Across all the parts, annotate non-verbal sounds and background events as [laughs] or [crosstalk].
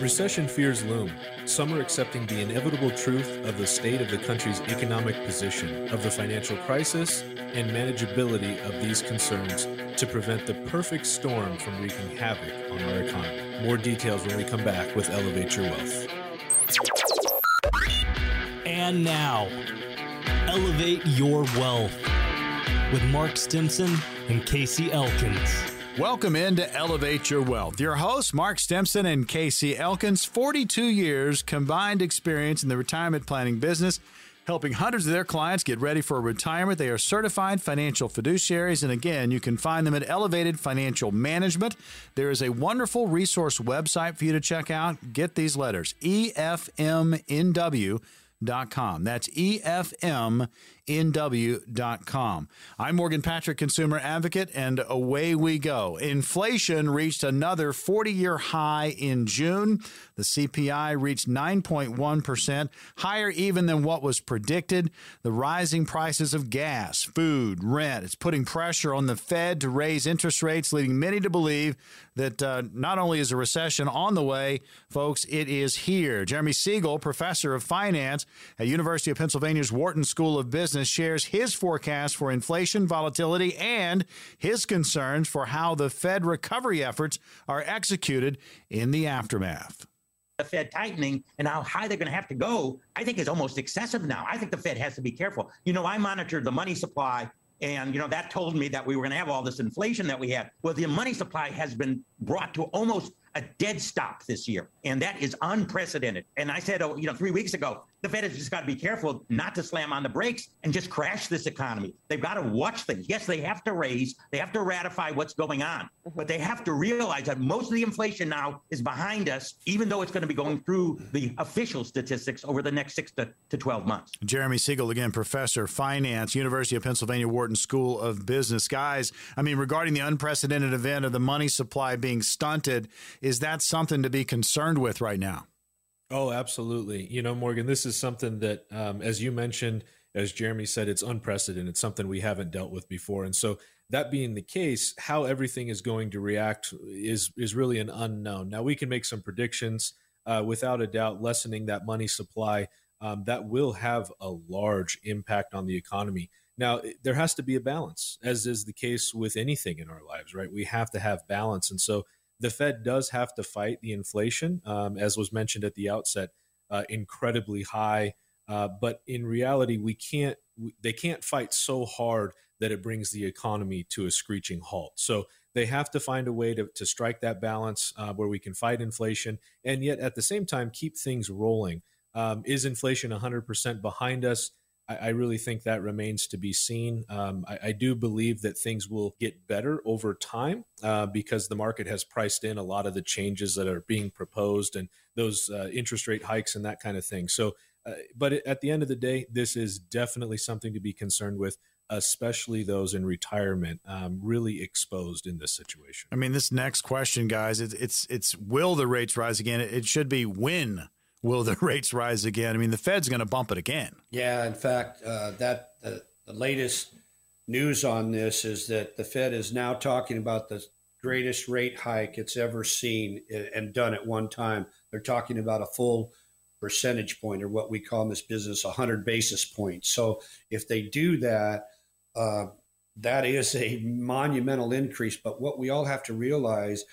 Recession fears loom. Some are accepting the inevitable truth of the state of the country's economic position, of the financial crisis, and manageability of these concerns to prevent the perfect storm from wreaking havoc on our economy. More details when we come back with Elevate Your Wealth. And now, Elevate Your Wealth with Mark Stimson and Casey Elkins. Welcome in to Elevate Your Wealth. Your hosts, Mark Stimson and Casey Elkins, 42 years combined experience in the retirement planning business, helping hundreds of their clients get ready for retirement. They are certified financial fiduciaries. And again, you can find them at Elevated Financial Management. There is a wonderful resource website for you to check out. Get these letters EFMNW. Dot com. That's EFM nw.com. I'm Morgan Patrick, consumer advocate, and away we go. Inflation reached another 40 year high in June. The CPI reached 9.1%, higher even than what was predicted. The rising prices of gas, food, rent, it's putting pressure on the Fed to raise interest rates, leading many to believe that uh, not only is a recession on the way, folks, it is here. Jeremy Siegel, professor of finance at University of Pennsylvania's Wharton School of Business, Business shares his forecast for inflation, volatility, and his concerns for how the Fed recovery efforts are executed in the aftermath the Fed tightening and how high they're going to have to go, I think is almost excessive now. I think the Fed has to be careful. You know, I monitored the money supply and, you know, that told me that we were going to have all this inflation that we had. Well, the money supply has been brought to almost a dead stop this year. And that is unprecedented. And I said, oh, you know, three weeks ago, the Fed has just got to be careful not to slam on the brakes and just crash this economy. They've got to watch things. Yes, they have to raise, they have to ratify what's going on, mm-hmm. but they have to realize that most of the inflation now is behind us, even though it's going to be going through the official statistics over the next six to, to 12 months. Jeremy Siegel, again, professor of finance, University of Pennsylvania Wharton School of Business. Guys, I mean, regarding the unprecedented event of the money supply being stunted, is that something to be concerned with right now? Oh, absolutely. You know, Morgan, this is something that, um, as you mentioned, as Jeremy said, it's unprecedented. It's something we haven't dealt with before. And so, that being the case, how everything is going to react is is really an unknown. Now, we can make some predictions. Uh, without a doubt, lessening that money supply um, that will have a large impact on the economy. Now, there has to be a balance, as is the case with anything in our lives, right? We have to have balance, and so the Fed does have to fight the inflation, um, as was mentioned at the outset, uh, incredibly high. Uh, but in reality, we can't. They can't fight so hard that it brings the economy to a screeching halt. So they have to find a way to, to strike that balance uh, where we can fight inflation and yet at the same time keep things rolling. Um, is inflation 100% behind us? I, I really think that remains to be seen. Um, I, I, do believe that things will get better over time uh, because the market has priced in a lot of the changes that are being proposed and those uh, interest rate hikes and that kind of thing. So, uh, but at the end of the day, this is definitely something to be concerned with especially those in retirement, um, really exposed in this situation. I mean, this next question, guys, it's it's, it's will the rates rise again? It should be when will the [laughs] rates rise again? I mean, the Fed's going to bump it again. Yeah, in fact, uh, that the, latest news on this is that the Fed is now talking about the greatest rate hike it's ever seen and done at one time. They're talking about a full percentage point, or what we call in this business 100 basis points. So if they do that, uh, that is a monumental increase. But what we all have to realize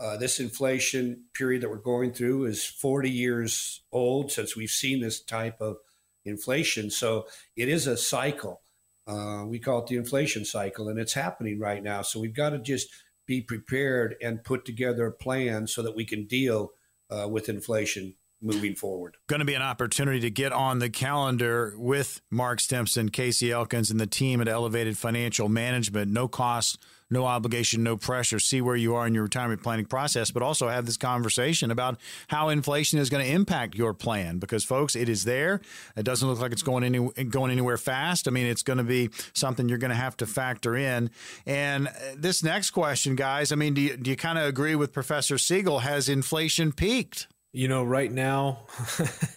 uh, this inflation period that we're going through is 40 years old since we've seen this type of inflation. So it is a cycle. Uh, we call it the inflation cycle, and it's happening right now. So we've got to just be prepared and put together a plan so that we can deal uh, with inflation moving forward. Going to be an opportunity to get on the calendar with Mark Stimson, Casey Elkins, and the team at Elevated Financial Management. No cost no obligation, no pressure. See where you are in your retirement planning process, but also have this conversation about how inflation is going to impact your plan. Because, folks, it is there. It doesn't look like it's going any going anywhere fast. I mean, it's going to be something you're going to have to factor in. And uh, this next question, guys, I mean, do you, do you kind of agree with Professor Siegel? Has inflation peaked? You know, right now,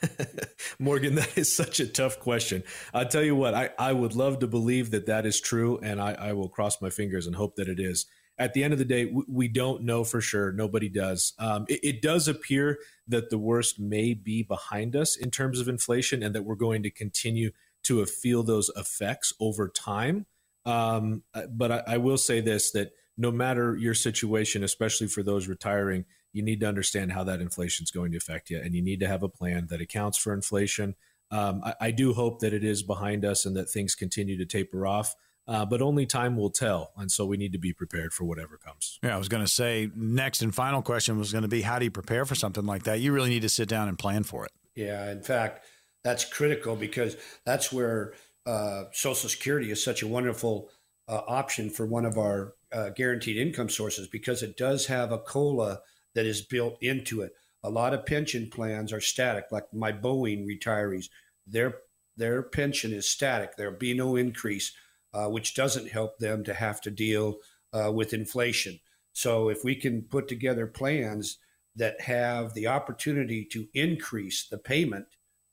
[laughs] Morgan, [laughs] that is such a tough question. I'll tell you what, I, I would love to believe that that is true, and I, I will cross my fingers and hope that it is. at the end of the day, we, don't know for sure. Nobody does. Um, it, it, does appear that the worst may be behind us in terms of inflation, and that we're going to continue to feel those effects over time. Um, but I, I will say this: that no matter your situation, especially for those retiring, you need to understand how that inflation is going to affect you, and you need to have a plan that accounts for inflation. Um, I, I, do hope that it is behind us and that things continue to taper off. Uh, but only time will tell. And so we need to be prepared for whatever comes. Yeah, I was going to say, next and final question was going to be how do you prepare for something like that? You really need to sit down and plan for it. Yeah, in fact, that's critical because that's where uh, Social Security is such a wonderful uh, option for one of our uh, guaranteed income sources because it does have a COLA that is built into it. A lot of pension plans are static, like my Boeing retirees. Their their pension is static. There'll be no increase uh, which doesn't help them to have to deal uh, with inflation. So, if we can put together plans that have the opportunity to increase the payment,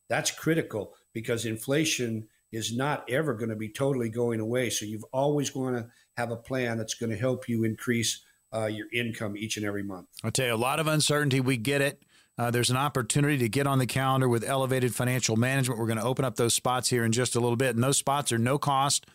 that's critical because inflation is not ever going to be totally going away. So, you've always going to have a plan that's going to help you increase uh, your income each and every month. I'll tell you, a lot of uncertainty. We get it. Uh, there's an opportunity to get on the calendar with elevated financial management. We're going to open up those spots here in just a little bit. And those spots are no cost.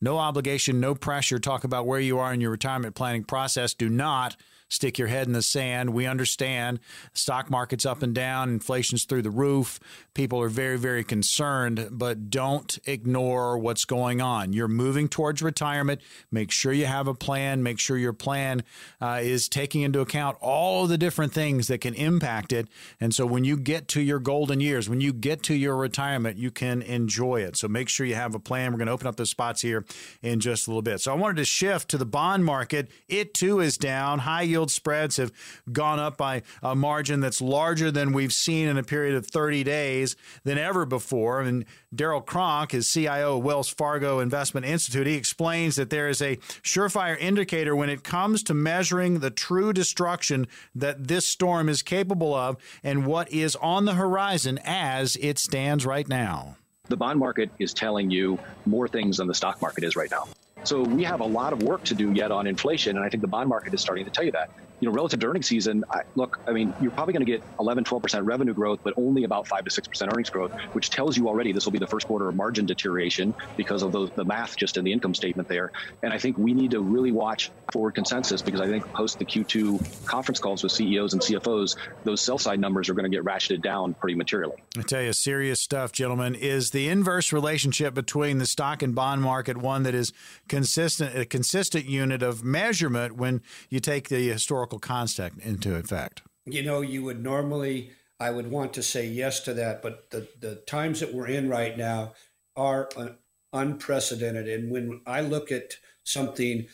No obligation, no pressure. Talk about where you are in your retirement planning process. Do not stick your head in the sand. We understand stock market's up and down, inflation's through the roof. People are very, very concerned, but don't ignore what's going on. You're moving towards retirement. Make sure you have a plan. Make sure your plan uh, is taking into account all of the different things that can impact it. And so when you get to your golden years, when you get to your retirement, you can enjoy it. So make sure you have a plan. We're going to open up the spots here in just a little bit. So I wanted to shift to the bond market. It too is down. High yield spreads have gone up by a margin that's larger than we've seen in a period of 30 days than ever before. And Darrell Cronk, his CIO of Wells Fargo Investment Institute, he explains that there is a surefire indicator when it comes to measuring the true destruction that this storm is capable of and what is on the horizon as it stands right now. The bond market is telling you more things than the stock market is right now. So we have a lot of work to do yet on inflation, and I think the bond market is starting to tell you that you know, relative to earnings season, I, look, I mean, you're probably going to get 11, 12% revenue growth, but only about 5 to 6% earnings growth, which tells you already this will be the first quarter of margin deterioration because of the, the math just in the income statement there. And I think we need to really watch forward consensus because I think post the Q2 conference calls with CEOs and CFOs, those sell side numbers are going to get ratcheted down pretty materially. I tell you, serious stuff, gentlemen. Is the inverse relationship between the stock and bond market one that is consistent, a consistent unit of measurement when you take the historical historical context into effect? You know, you would normally, I would want to say yes to that, but the, the times that we're in right now are un- unprecedented. And when I look at something,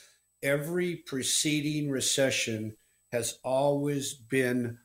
every preceding recession has always been,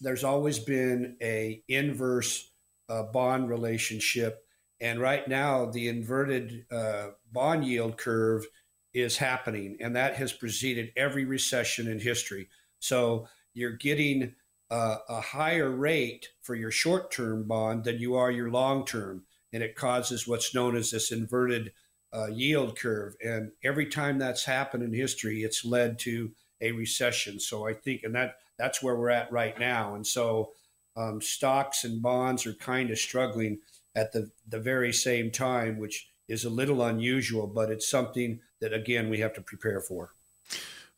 there's always been a inverse uh, bond relationship. And right now, the inverted uh, bond yield curve is happening, and that has preceded every recession in history. So you're getting uh, a higher rate for your short term bond than you are your long term. And it causes what's known as this inverted uh, yield curve. And every time that's happened in history, it's led to a recession. So I think, and that that's where we're at right now. And so um, stocks and bonds are kind of struggling at the, the very same time, which is a little unusual, but it's something that, again, we have to prepare for.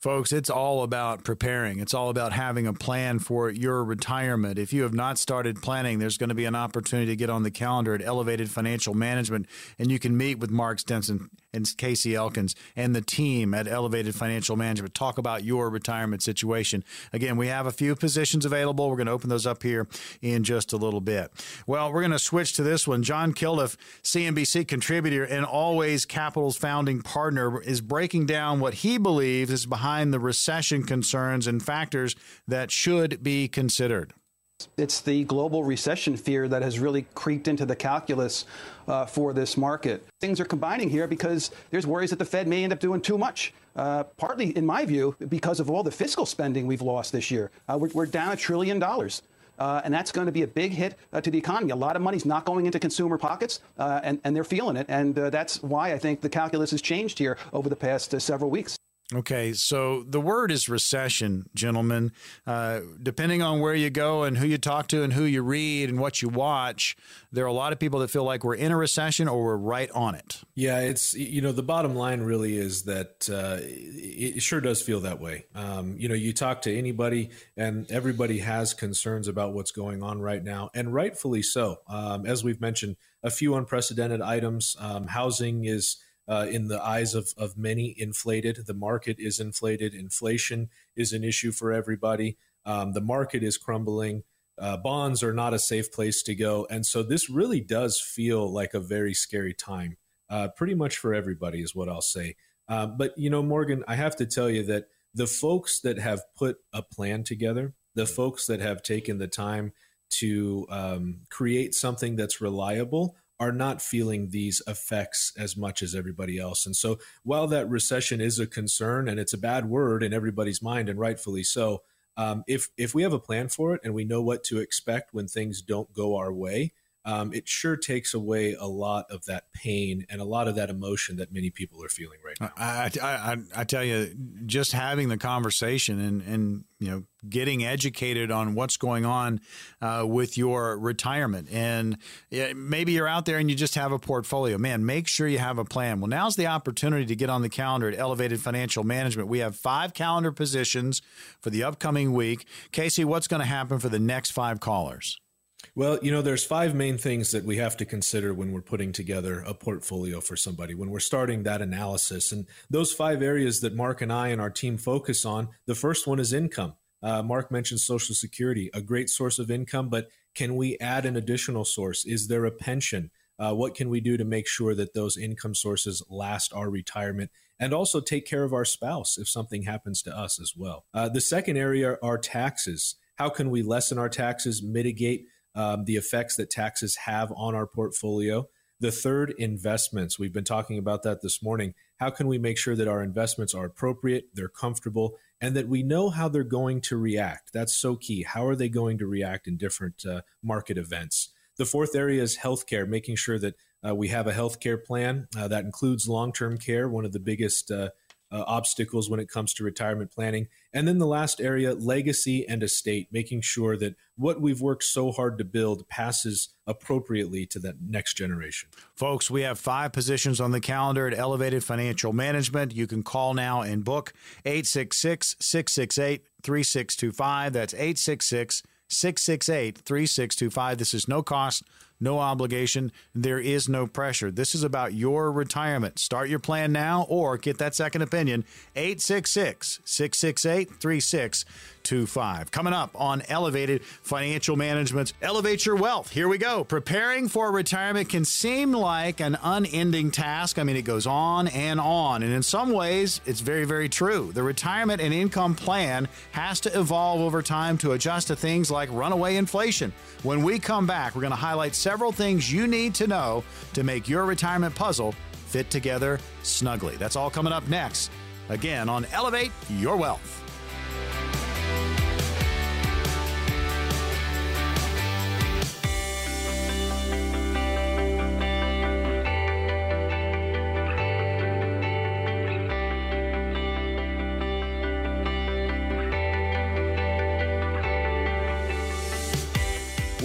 Folks, it's all about preparing. It's all about having a plan for your retirement. If you have not started planning, there's going to be an opportunity to get on the calendar at Elevated Financial Management, and you can meet with Mark Stimson and Casey Elkins and the team at Elevated Financial Management. Talk about your retirement situation. Again, we have a few positions available. We're going to open those up here in just a little bit. Well, we're going to switch to this one. John Kilduff, CNBC contributor and always Capital's founding partner, is breaking down what he believes is behind the recession concerns and factors that should be considered. It's the global recession fear that has really creeped into the calculus uh, for this market. Things are combining here because there's worries that the Fed may end up doing too much. Uh, partly, in my view, because of all the fiscal spending we've lost this year. Uh, we're, we're, down a trillion dollars. Uh, and that's going to be a big hit uh, to the economy. A lot of money's not going into consumer pockets, uh, and, and, they're feeling it. And that's why I think the calculus has changed here over the past several weeks. Okay, so the word is recession, gentlemen. Uh, depending on where you go and who you talk to and who you read and what you watch, there are a lot of people that feel like we're in a recession or we're right on it. Yeah, it's you know the bottom line really is that uh, it sure does feel that way. Um, you know, you talk to anybody and everybody has concerns about what's going on right now, and rightfully so. Um, as we've mentioned, a few unprecedented items. Um, housing is uh, in the eyes of, of many inflated. The market is inflated. Inflation is an issue for everybody. Um, the market is crumbling. Uh, bonds are not a safe place to go. And so this really does feel like a very scary time, uh, pretty much for everybody, is what I'll say. Uh, but, you know, Morgan, I have to tell you that the folks that have put a plan together, the folks that have taken the time to um, create something that's reliable, are not feeling these effects as much as everybody else. And so, while that recession is a concern and it's a bad word in everybody's mind, and rightfully so, um, if if we have a plan for it and we know what to expect when things don't go our way, um, it sure takes away a lot of that pain and a lot of that emotion that many people are feeling right now. I, I, I tell you, just having the conversation and, and you know getting educated on what's going on uh, with your retirement, and maybe you're out there and you just have a portfolio. Man, make sure you have a plan. Well, now's the opportunity to get on the calendar at Elevated Financial Management. We have five calendar positions for the upcoming week. Casey, what's going to happen for the next five callers? Well, you know, there's five main things that we have to consider when we're putting together a portfolio for somebody, when we're starting that analysis. And those five areas that Mark and I and our team focus on the first one is income. Uh, Mark mentioned Social Security, a great source of income, but can we add an additional source? Is there a pension? Uh, what can we do to make sure that those income sources last our retirement and also take care of our spouse if something happens to us as well? Uh, the second area are taxes. How can we lessen our taxes, mitigate um, the effects that taxes have on our portfolio. The third, investments. We've been talking about that this morning. How can we make sure that our investments are appropriate, they're comfortable, and that we know how they're going to react? That's so key. How are they going to react in different uh, market events? The fourth area is healthcare, making sure that uh, we have a healthcare plan uh, that includes long term care, one of the biggest uh, obstacles when it comes to retirement planning. And then the last area, legacy and estate, making sure that what we've worked so hard to build passes appropriately to that next generation. Folks, we have five positions on the calendar at Elevated Financial Management. You can call now and book 866 668 3625. That's 866 668 3625. This is no cost no obligation. There is no pressure. This is about your retirement. Start your plan now or get that second opinion. 866 668 3625. Coming up on Elevated Financial Management, Elevate Your Wealth. Here we go. Preparing for retirement can seem like an unending task. I mean, it goes on and on. And in some ways, it's very, very true. The retirement and income plan has to evolve over time to adjust to things like runaway inflation. When we come back, we're going to highlight several things you need to know to make your retirement puzzle fit together snugly. That's all coming up next. Again, on Elevate Your Wealth.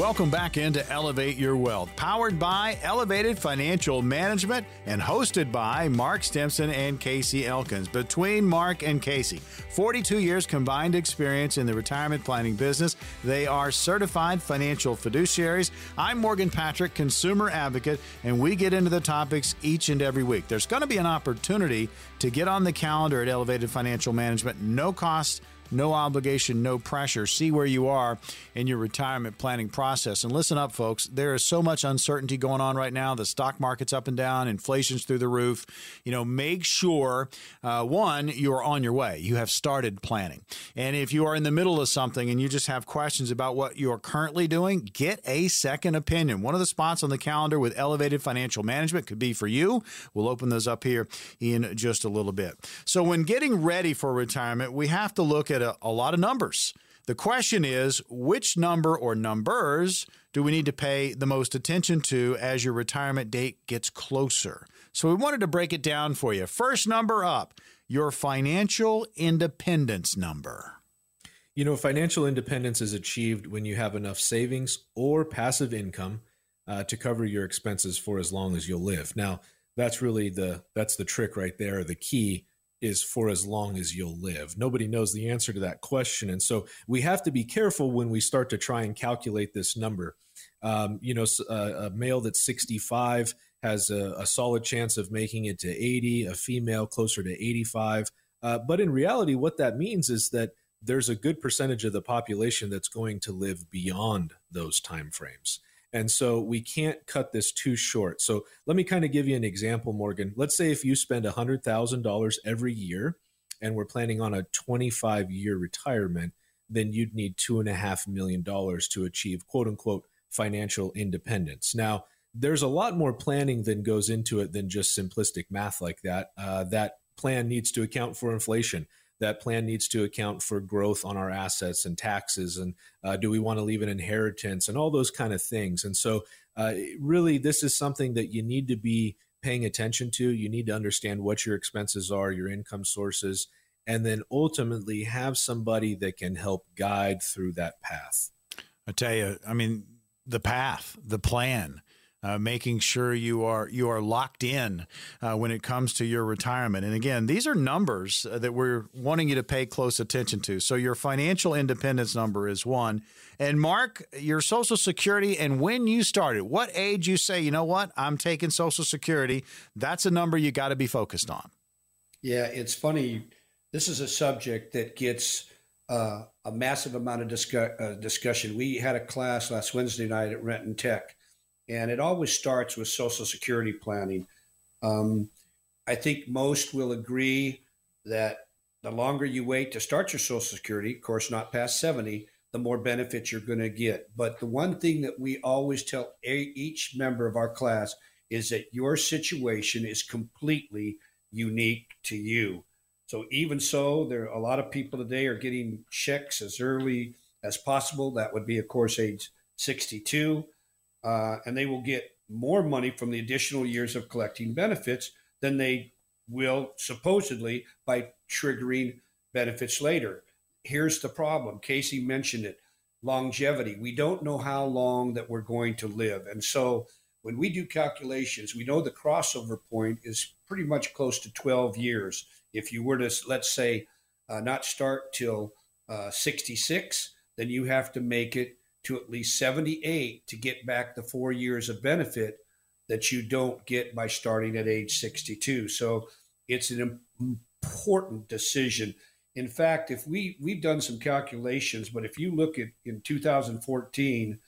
Welcome back into Elevate Your Wealth, powered by Elevated Financial Management and hosted by Mark Stimson and Casey Elkins. Between Mark and Casey, 42 years combined experience in the retirement planning business. They are certified financial fiduciaries. I'm Morgan Patrick, consumer advocate, and we get into the topics each and every week. There's going to be an opportunity to get on the calendar at Elevated Financial Management, no cost no obligation, no pressure. See where you are in your retirement planning process. And listen up, folks, there is so much uncertainty going on right now. The stock market's up and down, inflation's through the roof. You know, make sure, uh, one, you are on your way. You have started planning. And if you are in the middle of something and you just have questions about what you're currently doing, get a second opinion. One of the spots on the calendar with Elevated Financial Management could be for you. We'll open those up here in just a little bit. So, when getting ready for retirement, we have to look at at a, a lot of numbers. The question is which number or numbers do we need to pay the most attention to as your retirement date gets closer? So we wanted to break it down for you. First number up your financial independence number. You know, financial independence is achieved when you have enough savings or passive income uh, to cover your expenses for as long as you'll live. Now, that's really the that's the trick right there. The key is for as long as you'll live. Nobody knows the answer to that question, and so we have to be careful when we start to try and calculate this number. Um, you know, a, a, male that's 65 has a, a, solid chance of making it to 80. A female closer to 85. Uh, but in reality, what that means is that there's a good percentage of the population that's going to live beyond those time frames. And so we can't cut this too short. So let me kind of give you an example, Morgan. Let's say if you spend $100,000 every year and we're planning on a 25 year retirement, then you'd need $2.5 million to achieve quote unquote financial independence. Now, there's a lot more planning than goes into it than just simplistic math like that. Uh, that plan needs to account for inflation that plan needs to account for growth on our assets and taxes and uh, do we want to leave an inheritance and all those kind of things. And so uh, really this is something that you need to be paying attention to. You need to understand what your expenses are your income sources and then ultimately have somebody that can help guide through that path. I tell you i mean the path the plan uh, making sure you are you are locked in uh, when it comes to your retirement. And again, these are numbers uh, that we're wanting you to pay close attention to. So your financial independence number is one. And Mark, your Social Security and when you started, what age you say, you know what, I'm taking Social Security. That's a number you got to be focused on. Yeah, it's funny. This is a subject that gets uh, a massive amount of uh, discussion. We had a class last Wednesday night at Renton Tech and it always starts with Social Security planning. Um, I think most will agree that the longer you wait to start your Social Security, of course, not past 70, the more benefits you're going to get. But the one thing that we always tell each member of our class is that your situation is completely unique to you. So even so, there are a lot of people today are getting checks as early as possible. That would be, of course, age 62 uh, and they will get more money from the additional years of collecting benefits than they will supposedly by triggering benefits later. Here's the problem Casey mentioned it longevity. We don't know how long that we're going to live. And so when we do calculations, we know the crossover point is pretty much close to 12 years. If you were to, let's say, uh, not start till uh, 66, then you have to make it to at least 78 to get back the four years of benefit that you don't get by starting at age 62. So it's an important decision. In fact, if we we've done some calculations, but if you look at in 2014,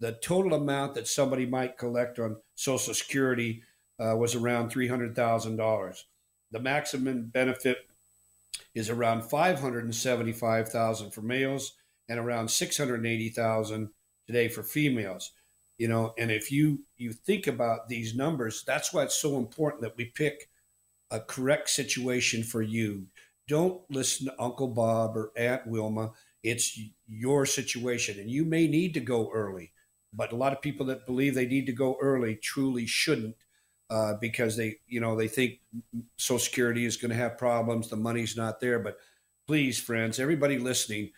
the total amount that somebody might collect on Social Security uh, was around three hundred thousand dollars. The maximum benefit is around five hundred and seventy-five thousand for males and around 680,000 today for females. You know, and if you you think about these numbers, that's why it's so important that we pick a correct situation for you. Don't listen to Uncle Bob or Aunt Wilma. It's your situation, and you may need to go early. But a lot of people that believe they need to go early truly shouldn't, uh, because they, you know, they think Social Security is going to have problems, the money's not there. But please, friends, everybody listening,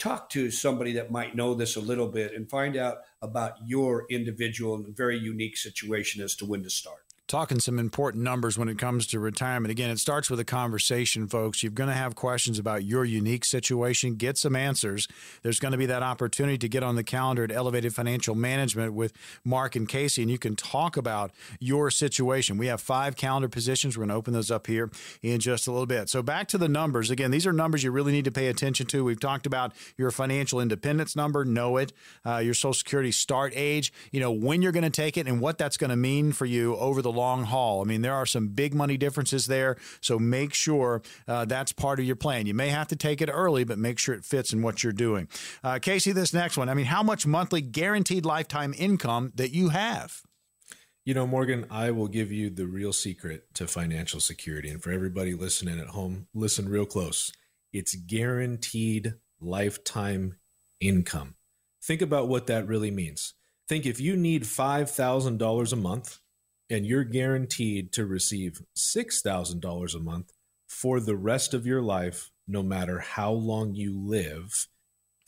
talk to somebody that might know this a little bit and find out about your individual and very unique situation as to when to start talking some important numbers when it comes to retirement. Again, it starts with a conversation, folks. You're going to have questions about your unique situation. Get some answers. There's going to be that opportunity to get on the calendar at Elevated Financial Management with Mark and Casey, and you can talk about your situation. We have five calendar positions. We're going to open those up here in just a little bit. So, back to the numbers. Again, these are numbers you really need to pay attention to. We've talked about your financial independence number, know it, uh, your Social Security start age, you know, when you're going to take it, and what that's going to mean for you over the long haul. I mean, there are some big money differences there. So make sure uh, that's part of your plan. You may have to take it early, but make sure it fits in what you're doing. Uh, Casey, this next one. I mean, how much monthly guaranteed lifetime income that you have? You know, Morgan, I will give you the real secret to financial security. And for everybody listening at home, listen real close. It's guaranteed lifetime income. Think about what that really means. Think if you need $5,000 a month and you're guaranteed to receive $6,000 a month for the rest of your life, no matter how long you live,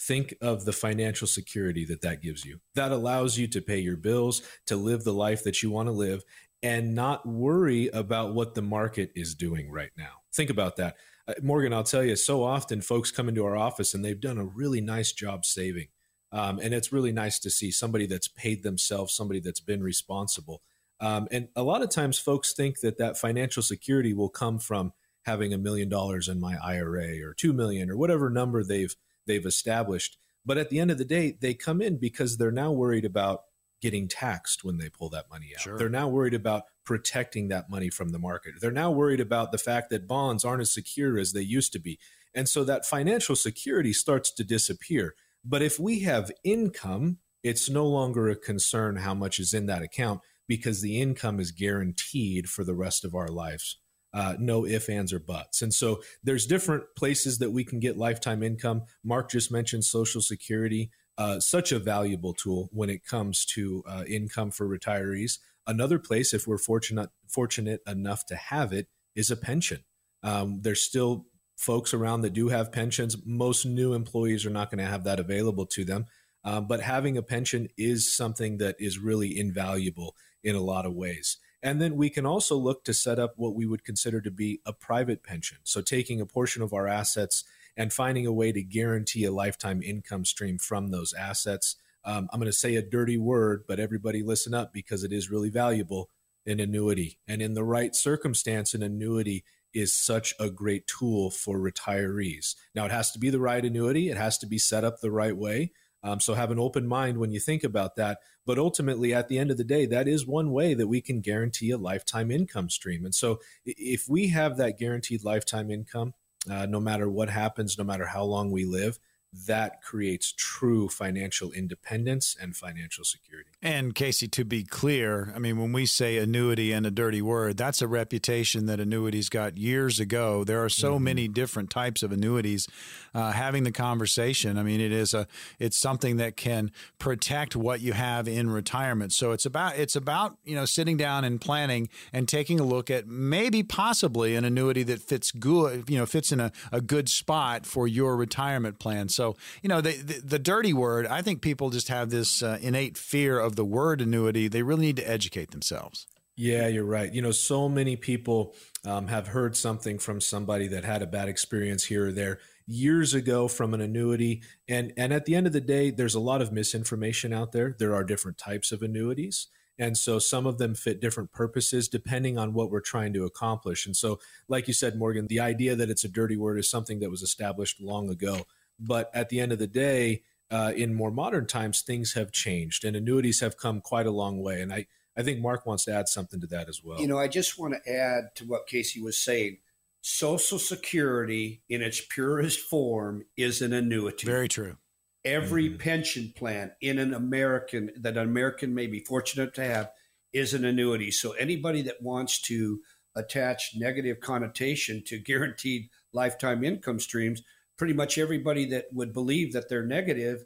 think of the financial security that that gives you. That allows you to pay your bills, to live the life that you want to live, and not worry about what the market is doing right now. Think about that. Uh, Morgan, I'll tell you, so often folks come into our office and they've done a really nice job saving. Um, and it's really nice to see somebody that's paid themselves, somebody that's been responsible. Um, and a lot of times folks think that that financial security will come from having a million dollars in my IRA or 2 million or whatever number they've they've established. But at the end of the day, they come in because they're now worried about getting taxed when they pull that money out. Sure. They're now worried about protecting that money from the market. They're now worried about the fact that bonds aren't as secure as they used to be. And so that financial security starts to disappear. But if we have income, it's no longer a concern how much is in that account because the income is guaranteed for the rest of our lives. Uh, no ifs, ands, or buts. And so there's different places that we can get lifetime income. Mark just mentioned Social Security, uh, such a valuable tool when it comes to uh, income for retirees. Another place, if we're fortunate fortunate enough to have it, is a pension. Um, there's still folks around that do have pensions. Most new employees are not going to have that available to them. Uh, but having a pension is something that is really invaluable in a lot of ways. And then we can also look to set up what we would consider to be a private pension. So, taking a portion of our assets and finding a way to guarantee a lifetime income stream from those assets. Um, I'm going to say a dirty word, but everybody listen up because it is really valuable an annuity. And in the right circumstance, an annuity is such a great tool for retirees. Now, it has to be the right annuity, it has to be set up the right way. Um, so have an open mind when you think about that. But ultimately, at the end of the day, that is one way that we can guarantee a lifetime income stream. And so if we have that guaranteed lifetime income, uh, no matter what happens, no matter how long we live, that creates true financial independence and financial security. And Casey, to be clear, I mean, when we say annuity and a dirty word, that's a reputation that annuities got years ago. There are so mm-hmm. many different types of annuities. Uh, having the conversation, I mean, it is a it's something that can protect what you have in retirement. So it's about it's about you know sitting down and planning and taking a look at maybe possibly an annuity that fits good you know fits in a, a good spot for your retirement plan. So you know the the, the dirty word, I think people just have this uh, innate fear of of the word annuity, they really need to educate themselves. Yeah, you're right. You know, so many people um, have heard something from somebody that had a bad experience here or there years ago from an annuity, and and at the end of the day, there's a lot of misinformation out there. There are different types of annuities. And so some of them fit different purposes depending on what we're trying to accomplish. And so, like you said, Morgan, the idea that it's a dirty word is something that was established long ago. But at the end of the day, uh, in more modern times, things have changed and annuities have come quite a long way. And I, I think Mark wants to add something to that as well. You know, I just want to add to what Casey was saying. Social Security, in its purest form, is an annuity. Very true. Every mm-hmm. pension plan in an American that an American may be fortunate to have is an annuity. So anybody that wants to attach negative connotation to [laughs] guaranteed lifetime income streams pretty much everybody that would believe that they're negative,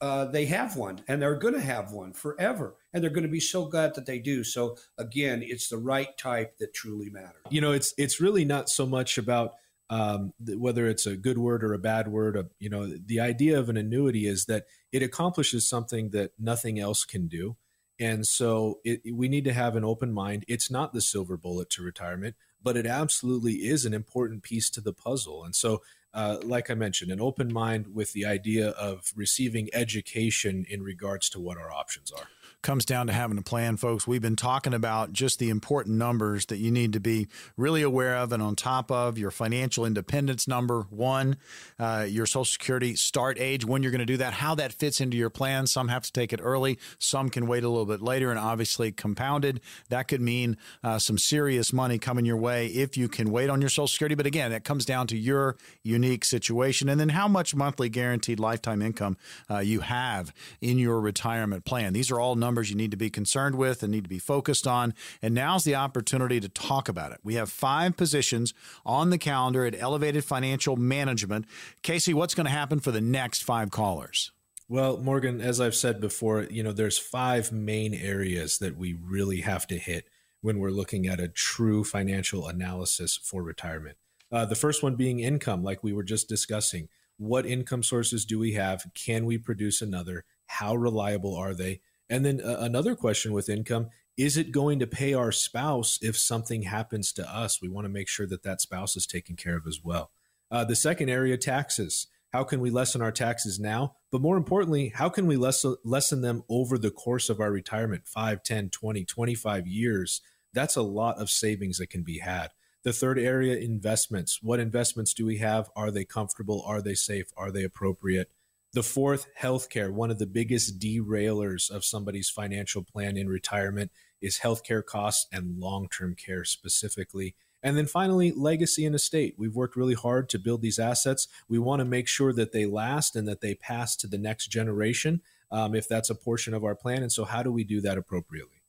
uh, they have one and they're going to have one forever. And they're going to be so glad that they do. So again, it's the right type that truly matters. You know, it's it's really not so much about um, whether it's a good word or a bad word. Uh, you know, the idea of an annuity is that it accomplishes something that nothing else can do. And so it, we need to have an open mind. It's not the silver bullet to retirement, but it absolutely is an important piece to the puzzle. And so uh, like I mentioned, an open mind with the idea of receiving education in regards to what our options are comes down to having a plan, folks. We've been talking about just the important numbers that you need to be really aware of and on top of your financial independence number one, uh, your Social Security start age, when you're going to do that, how that fits into your plan. Some have to take it early, some can wait a little bit later, and obviously compounded. That could mean uh, some serious money coming your way if you can wait on your Social Security. But again, that comes down to your unique situation and then how much monthly guaranteed lifetime income uh, you have in your retirement plan. These are all numbers numbers you need to be concerned with and need to be focused on. And now's the opportunity to talk about it. We have five positions on the calendar at Elevated Financial Management. Casey, what's going to happen for the next five callers? Well, Morgan, as I've said before, you know, there's five main areas that we really have to hit when we're looking at a true financial analysis for retirement. Uh, the first one being income, like we were just discussing. What income sources do we have? Can we produce another? How reliable are they? And then uh, another question with income is it going to pay our spouse if something happens to us? We want to make sure that that spouse is taken care of as well. Uh, the second area, taxes. How can we lessen our taxes now? But more importantly, how can we lessen, lessen them over the course of our retirement 5, 10, 20, 25 years? That's a lot of savings that can be had. The third area, investments. What investments do we have? Are they comfortable? Are they safe? Are they appropriate? The fourth, healthcare. One of the biggest derailers of somebody's financial plan in retirement is healthcare costs and long term care specifically. And then finally, legacy and estate. We've worked really hard to build these assets. We want to make sure that they last and that they pass to the next generation um, if that's a portion of our plan. And so, how do we do that appropriately?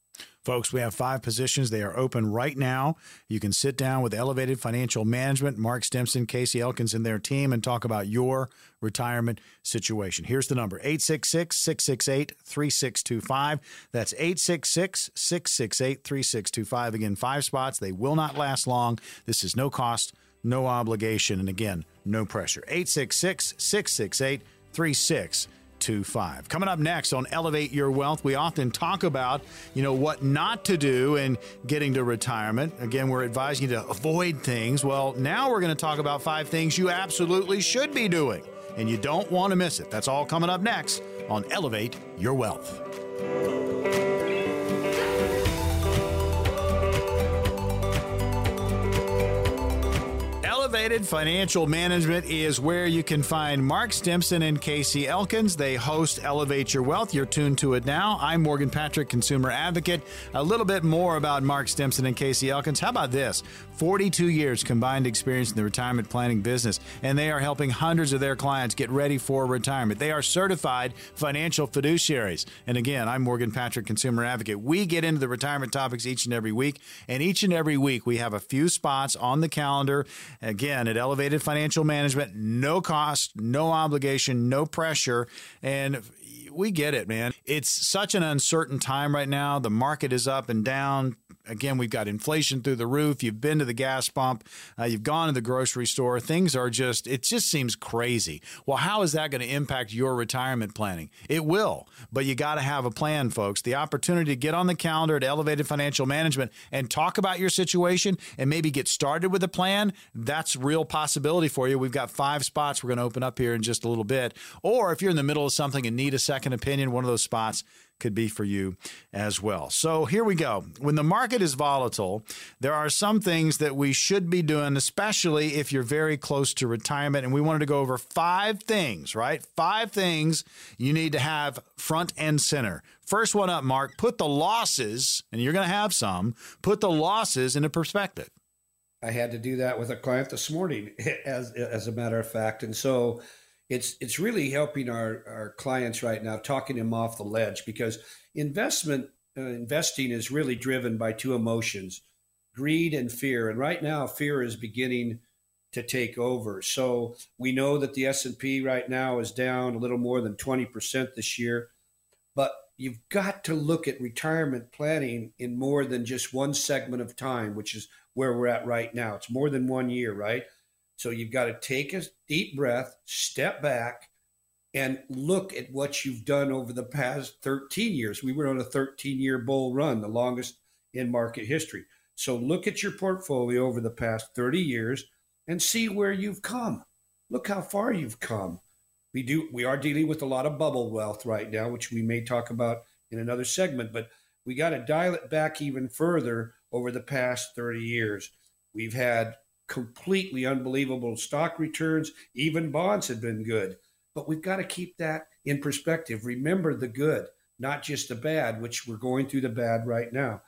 Folks, we have five positions. They are open right now. You can sit down with Elevated Financial Management, Mark Stimson, Casey Elkins, and their team and talk about your retirement situation. Here's the number 866 668 3625. That's 866 668 3625. Again, five spots. They will not last long. This is no cost, no obligation, and again, no pressure. 866 668 3625. 825. Coming up next on Elevate Your Wealth, we often talk about, you know, what not to do in getting to retirement. Again, we're advising you to avoid things. Well, now we're going to talk about five things you absolutely should be doing, and you don't want to miss it. That's all coming up next on Elevate Your Wealth. Financial Management is where you can find Mark Stimson and Casey Elkins. They host Elevate Your Wealth. You're tuned to it now. I'm Morgan Patrick, consumer advocate. A little bit more about Mark Stimson and Casey Elkins. How about this? 42 years combined experience in the retirement planning business, and they are helping hundreds of their clients get ready for retirement. They are certified financial fiduciaries. And again, I'm Morgan Patrick, consumer advocate. We get into the retirement topics each and every week, and each and every week we have a few spots on the calendar. Again, again at Elevated Financial Management. No cost, no obligation, no pressure. And we get it, man. It's such an uncertain time right now. The market is up and down again, we've got inflation through the roof. You've been to the gas pump, uh, you've gone to the grocery store. Things are just, it just seems crazy. Well, how is that going to impact your retirement planning? It will, but you got to have a plan, folks. The opportunity to get on the calendar at Elevated Financial Management and talk about your situation and maybe get started with a plan, that's real possibility for you. We've got five spots we're going to open up here in just a little bit. Or if you're in the middle of something and need a second opinion, one of those spots could be for you as well. So here we go. When the market is volatile, there are some things that we should be doing, especially if you're very close to retirement. And we wanted to go over five things, right? Five things you need to have front and center. First one up, Mark, put the losses, and you're going to have some, put the losses into perspective. I had to do that with a client this morning, [laughs] as as a matter of fact, and so it's it's really helping our our clients right now, talking them off the ledge because investment uh, investing is really driven by two emotions, greed and fear, and right now fear is beginning to take over. So we know that the S&P right now is down a little more than 20% this year, but you've got to look at retirement planning in more than just one segment of time, which is where we're at right now. It's more than one year, right? So you've got to take a deep breath, step back, and look at what you've done over the past 13 years. We were on a 13 year bull run, the longest in market history. So look at your portfolio over the past 30 years and see where you've come. Look how far you've come. We do we are dealing with a lot of bubble wealth right now, which we may talk about in another segment, but we got to dial it back even further over the past 30 years. We've had completely unbelievable stock returns. Even bonds have been good. But we've got to keep that in perspective. Remember the good, not just the bad, which we're going through the bad right now.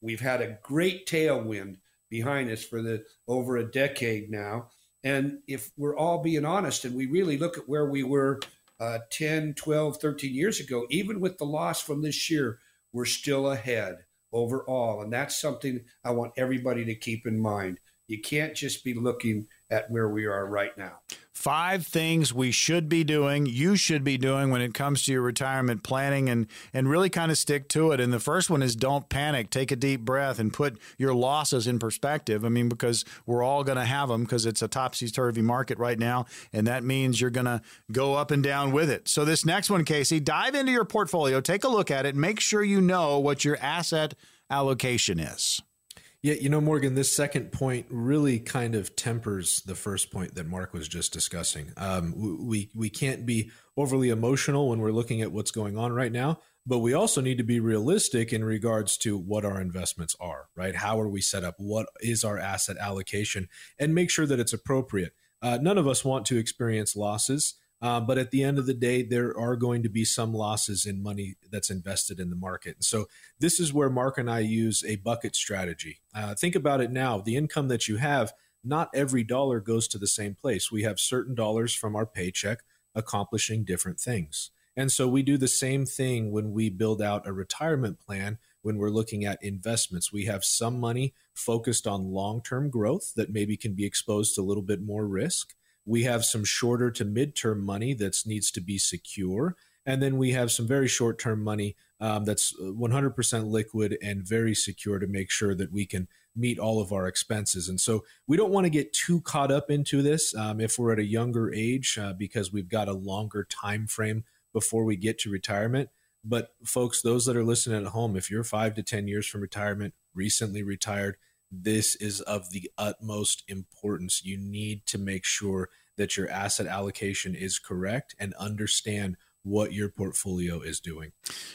We've had a great tailwind behind us for the over a decade now. And if we're all being honest and we really look at where we were uh, 10, 12, 13 years ago, even with the loss from this year, we're still ahead overall. And that's something I want everybody to keep in mind. You can't just be looking at where we are right now. Five things we should be doing, you should be doing when it comes to your retirement planning and, and really kind of stick to it. And the first one is don't panic. Take a deep breath and put your losses in perspective. I mean, because we're all going to have them because it's a topsy turvy market right now. And that means you're going to go up and down with it. So, this next one, Casey, dive into your portfolio, take a look at it, make sure you know what your asset allocation is. Yeah, you know, Morgan, this second point really kind of tempers the first point that Mark was just discussing. Um, we we can't be overly emotional when we're looking at what's going on right now, but we also need to be realistic in regards to what our investments are. Right? How are we set up? What is our asset allocation? And make sure that it's appropriate. Uh, none of us want to experience losses. Uh, but at the end of the day, there are going to be some losses in money that's invested in the market. And so this is where Mark and I use a bucket strategy. Uh, think about it now the income that you have, not every dollar goes to the same place. We have certain dollars from our paycheck accomplishing different things. And so we do the same thing when we build out a retirement plan when we're looking at investments. We have some money focused on long term growth that maybe can be exposed to a little bit more risk. We have some shorter to midterm money that needs to be secure. And then we have some very short term money um, that's 100% liquid and very secure to make sure that we can meet all of our expenses. And so we don't want to get too caught up into this um, if we're at a younger age uh, because we've got a longer time frame before we get to retirement. But folks, those that are listening at home, if you're five to 10 years from retirement, recently retired, this is of the utmost importance. You need to make sure that your asset allocation is correct and understand what your portfolio is doing.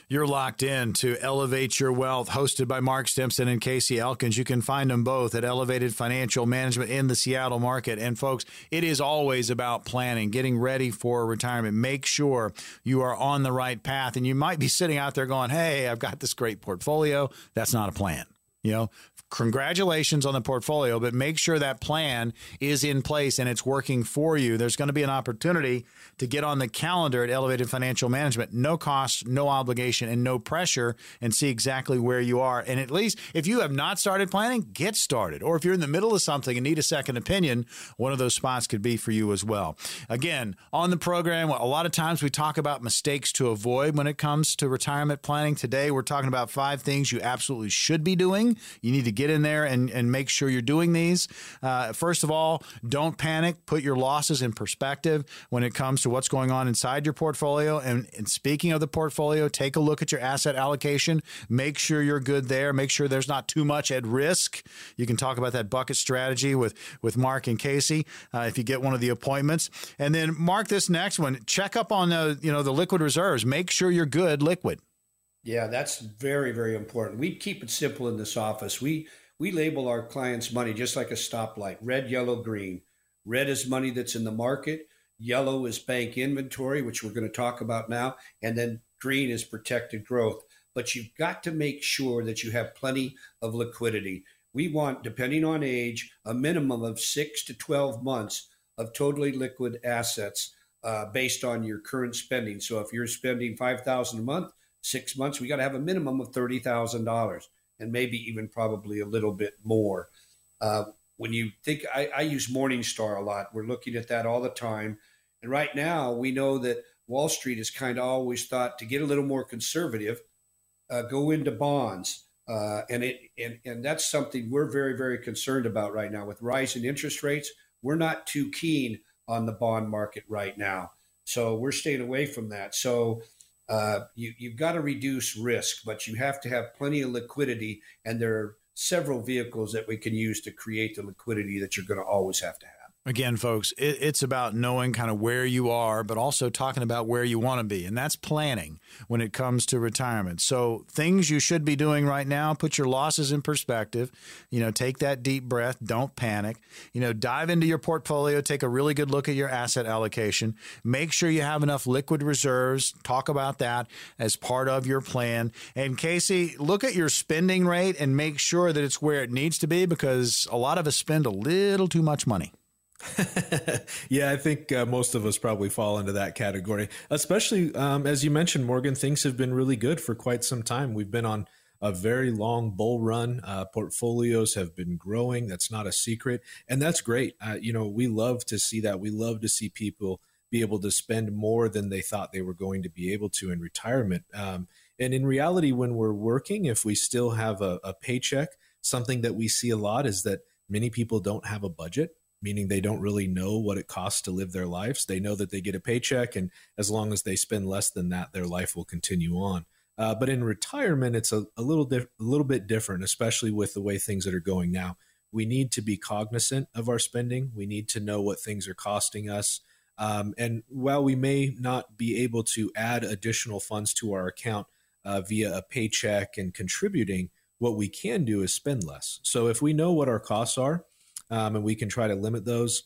You're locked in to Elevate Your Wealth, hosted by Mark Stimson and Casey Elkins. You can find them both at Elevated Financial Management in the Seattle market. And folks, it is always about planning, getting ready for retirement. Make sure you are on the right path. And you might be sitting out there going, Hey, I've got this great portfolio. That's not a plan. You know, congratulations on the portfolio, but make sure that plan is in place and it's working for you. There's going to be an opportunity to get on the calendar at Elevated Financial Management. No cost, no obligation, and no pressure, and see exactly where you are. And at least if you have not started planning, get started. Or if you're in the middle of something and need a second opinion, one of those spots could be for you as well. Again, on the program, a lot of times we talk about mistakes to avoid when it comes to retirement planning. Today, we're talking about five things you absolutely should be doing. You need to get get in there and, and make sure you're doing these. Uh, first of all, don't panic. Put your losses in perspective when it comes to what's going on inside your portfolio. And, and speaking of the portfolio, take a look at your asset allocation. Make sure you're good there. Make sure there's not too much at risk. You can talk about that bucket strategy with, with Mark and Casey uh, if you get one of the appointments. And then mark this next one. Check up on the, you know, the liquid reserves. Make sure you're good liquid. Yeah, that's very, very important. We keep it simple in this office. We we label our clients' money just like a stoplight: red, yellow, green. Red is money that's in the market. Yellow is bank inventory, which we're going to talk about now, and then green is protected growth. But you've got to make sure that you have plenty of liquidity. We want, depending on age, a minimum of six to 12 months of totally liquid assets uh, based on your current spending. So if you're spending 5000 a month, six months, we got to have a minimum of $30,000 and maybe even probably a little bit more. Uh, when you think, I, I use Morningstar a lot. We're looking at that all the time. And right now, we know that Wall Street has kind of always thought to get a little more conservative, uh, go into bonds. Uh, and it and, and that's something we're very very concerned about right now with rising interest rates. We're not too keen on the bond market right now, so we're staying away from that. So uh, you, you've got to reduce risk, but you have to have plenty of liquidity. And there are several vehicles that we can use to create the liquidity that you're going to always have to have. Again, folks, it, it's about knowing kind of where you are, but also talking about where you want to be. And that's planning when it comes to retirement. So, things you should be doing right now, put your losses in perspective. You know, take that deep breath. Don't panic. You know, dive into your portfolio, take a really good look at your asset allocation. Make sure you have enough liquid reserves. Talk about that as part of your plan. And, Casey, look at your spending rate and make sure that it's where it needs to be because a lot of us spend a little too much money. [laughs] yeah, I think uh, most of us probably fall into that category. Especially um, as you mentioned, Morgan, things have been really good for quite some time. We've been on a very long bull run. Uh, portfolios have been growing. That's not a secret. And that's great. Uh, you know, we love to see that. We love to see people be able to spend more than they thought they were going to be able to in retirement. Um, and in reality, when we're working, if we still have a, a paycheck, something that we see a lot is that many people don't have a budget meaning they don't really know what it costs to live their lives. They know that they get a paycheck, and as long as they spend less than that, their life will continue on. Uh, but in retirement, it's a, a little a little bit different, especially with the way things that are going now. We need to be cognizant of our spending. We need to know what things are costing us. Um, and while we may not be able to add additional funds to our account uh, via a paycheck and contributing, what we can do is spend less. So if we know what our costs are, um, and we can try to limit those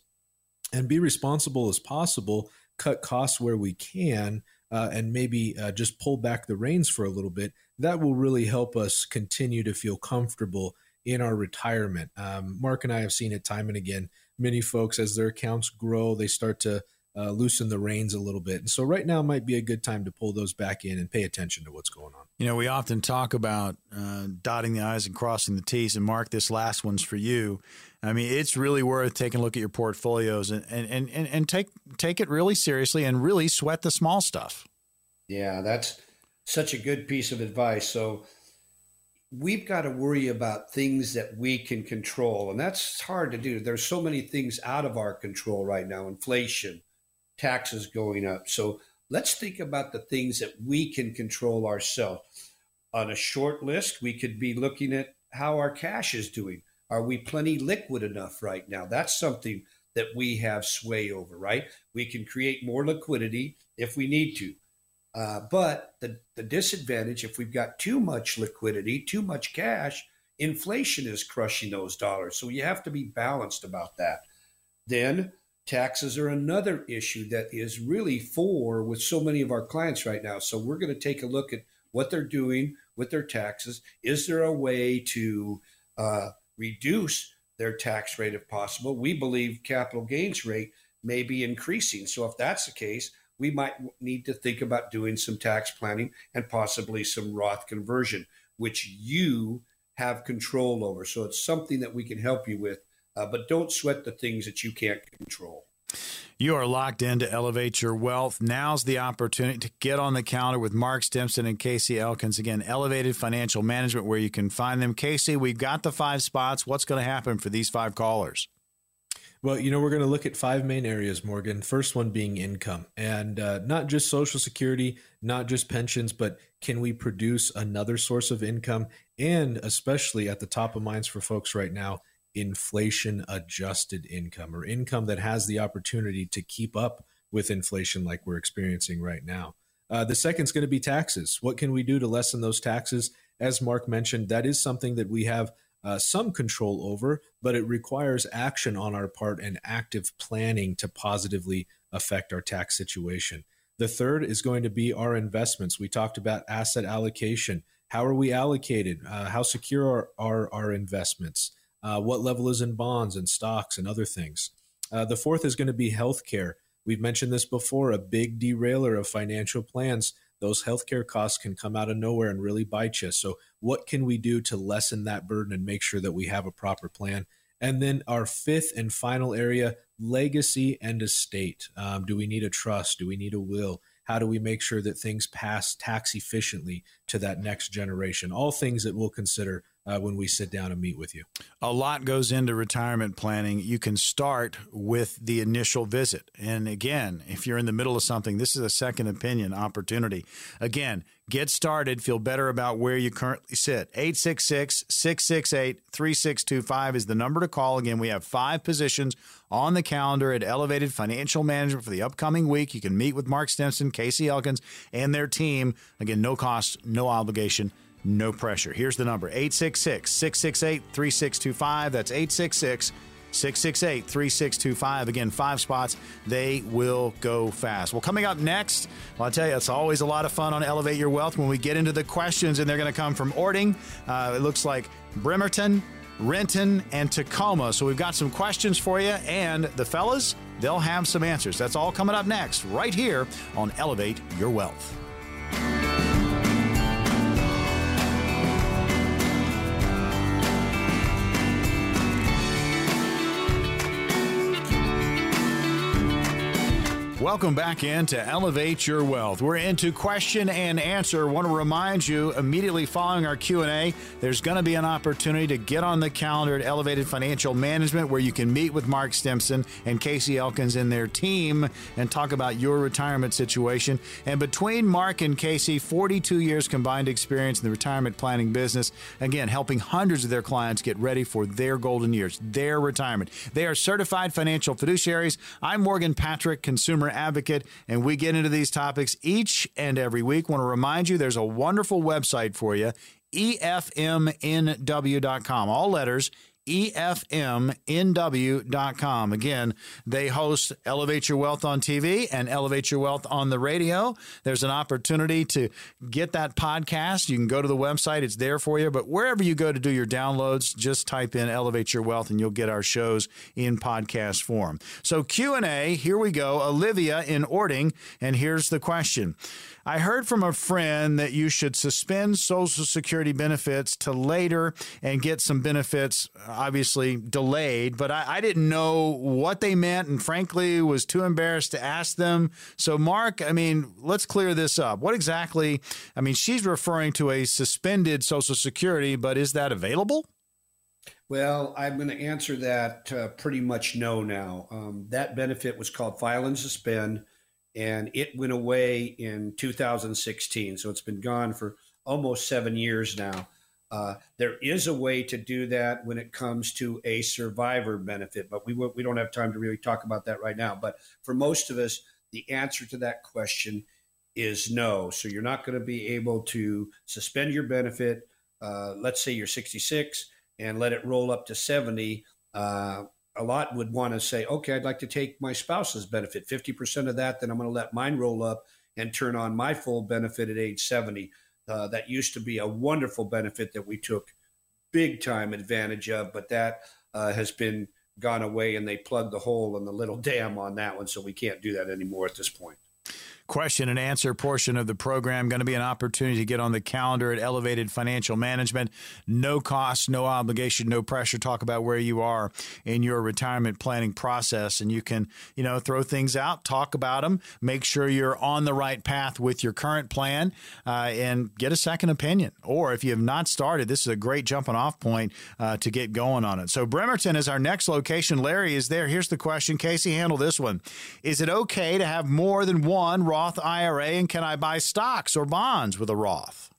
and be responsible as possible, cut costs where we can, uh, and maybe uh, just pull back the reins for a little bit, that will really help us continue to feel comfortable in our retirement. Um, Mark and I have seen it time and again. Many folks, as their accounts grow, they start to uh, loosen the reins a little bit. And so, right now might be a good time to pull those back in and pay attention to what's going on. You know, we often talk about uh, dotting the I's and crossing the T's. And, Mark, this last one's for you. I mean, it's really worth taking a look at your portfolios and, and, and, and take, take it really seriously and really sweat the small stuff. Yeah, that's such a good piece of advice. So, we've got to worry about things that we can control. And that's hard to do. There's so many things out of our control right now inflation, taxes going up. So let's think about the things that we can control ourselves. On a short list, we could be looking at how our cash is doing. Are we plenty liquid enough right now? That's something that we have sway over, right? We can create more liquidity if we need to. Uh, but the, the disadvantage, if we've got too much liquidity, too much cash, inflation is crushing those dollars. So you have to be balanced about that. Then Taxes are another issue that is really for with so many of our clients right now. So we're going to take a look at what they're doing with their taxes. Is there a way to uh, reduce their tax rate if possible? We believe capital gains rate may be increasing. So if that's the case, we might need to think about doing some tax planning and possibly some Roth conversion, which you have control over. So it's something that we can help you with uh, but don't sweat the things that you can't control. You are locked in to elevate your wealth. Now's the opportunity to get on the counter with Mark Stimson and Casey Elkins. Again, Elevated Financial Management, where you can find them. Casey, we've got the five spots. What's going to happen for these five callers? Well, you know, we're going to look at five main areas, Morgan. First one being income, and uh, not just Social Security, not just pensions, but can we produce another source of income? And especially at the top of minds for folks right now, inflation adjusted income or income that has the opportunity to keep up with inflation like we're experiencing right now. Uh, the second is going to be taxes. What can we do to lessen those taxes? As Mark mentioned, that is something that we have uh, some control over, but it requires action on our part and active planning to positively affect our tax situation. The third is going to be our investments. We talked about asset allocation. How are we allocated? Uh, how secure are, are our investments? Uh, what level is in bonds and stocks and other things. Uh, the fourth is going to be healthcare. We've mentioned this before a big derailer of financial plans. Those healthcare costs can come out of nowhere and really bite you. So, what can we do to lessen that burden and make sure that we have a proper plan? And then our fifth and final area legacy and estate. Um, do we need a trust? Do we need a will? How do we make sure that things pass tax efficiently to that next generation? All things that we'll consider uh, when we sit down and meet with you. A lot goes into retirement planning. You can start with the initial visit. And again, if you're in the middle of something, this is a second opinion opportunity. Again, get started, feel better about where you currently sit. 866 668 3625 is the number to call. Again, we have five positions on the calendar at Elevated Financial Management for the upcoming week. You can meet with Mark Stimson, Casey Elkins, and their team. Again, no cost, no obligation no pressure. Here's the number 866 668 3625. That's 866 668 3625. Again, five spots. They will go fast. Well, coming up next, well, I'll tell you, it's always a lot of fun on Elevate Your Wealth when we get into the questions, and they're going to come from Orting. Uh, it looks like Bremerton, Renton, and Tacoma. So we've got some questions for you, and the fellas, they'll have some answers. That's all coming up next, right here on Elevate Your Wealth. Welcome back in to Elevate Your Wealth. We're into question and answer. Want to remind you immediately following our Q&A, there's going to be an opportunity to get on the calendar at Elevated Financial Management where you can meet with Mark Stimson and Casey Elkins and their team and talk about your retirement situation. And between Mark and Casey, 42 years combined experience in the retirement planning business, again, helping hundreds of their clients get ready for their golden years, their retirement. They are certified financial fiduciaries. I'm Morgan Patrick, consumer consumer advocate, and we get into these topics each and every week. Want to remind you there's a wonderful website for you, efmnw.com. All letters, EFMNW.com. Again, they host Elevate Your Wealth on TV and Elevate Your Wealth on the radio. There's an opportunity to get that podcast. You can go to the website, it's there for you. But wherever you go to do your downloads, just type in Elevate Your Wealth and you'll get our shows in podcast form. So Q&A, here we go. Olivia in Orting, and here's the question. I heard from a friend that you should suspend Social Security benefits to later and get some benefits, uh, obviously delayed. But I, I didn't know what they meant, and frankly, was too embarrassed to ask them. So, Mark, I mean, let's clear this up. What exactly? I mean, she's referring to a suspended Social Security, but is that available? Well, I'm going to answer that uh, pretty much no now. Um, that benefit was called file and suspend and it went away in 2016. So it's been gone for almost seven years now. Uh, there is a way to do that when it comes to a survivor benefit, but we we don't have time to really talk about that right now. But for most of us, the answer to that question is no. So you're not going to be able to suspend your benefit. Uh, let's say you're 66 and let it roll up to 70. Uh, a lot would want to say, okay, I'd like to take my spouse's benefit, 50% of that, then I'm going to let mine roll up and turn on my full benefit at age 70. Uh, that used to be a wonderful benefit that we took big time advantage of, but that uh, has been gone away and they plugged the hole in the little dam on that one. So we can't do that anymore at this point question and answer portion of the program. Going to be an opportunity to get on the calendar at Elevated Financial Management. No cost, no obligation, no pressure. Talk about where you are in your retirement planning process, and you can, you know, throw things out, talk about them, make sure you're on the right path with your current plan, uh, and get a second opinion. Or if you have not started, this is a great jumping off point uh, to get going on it. So Bremerton is our next location. Larry is there. Here's the question. Casey, handle this one. Is it okay to have more than one Roth IRA, and can I buy stocks or bonds with a Roth?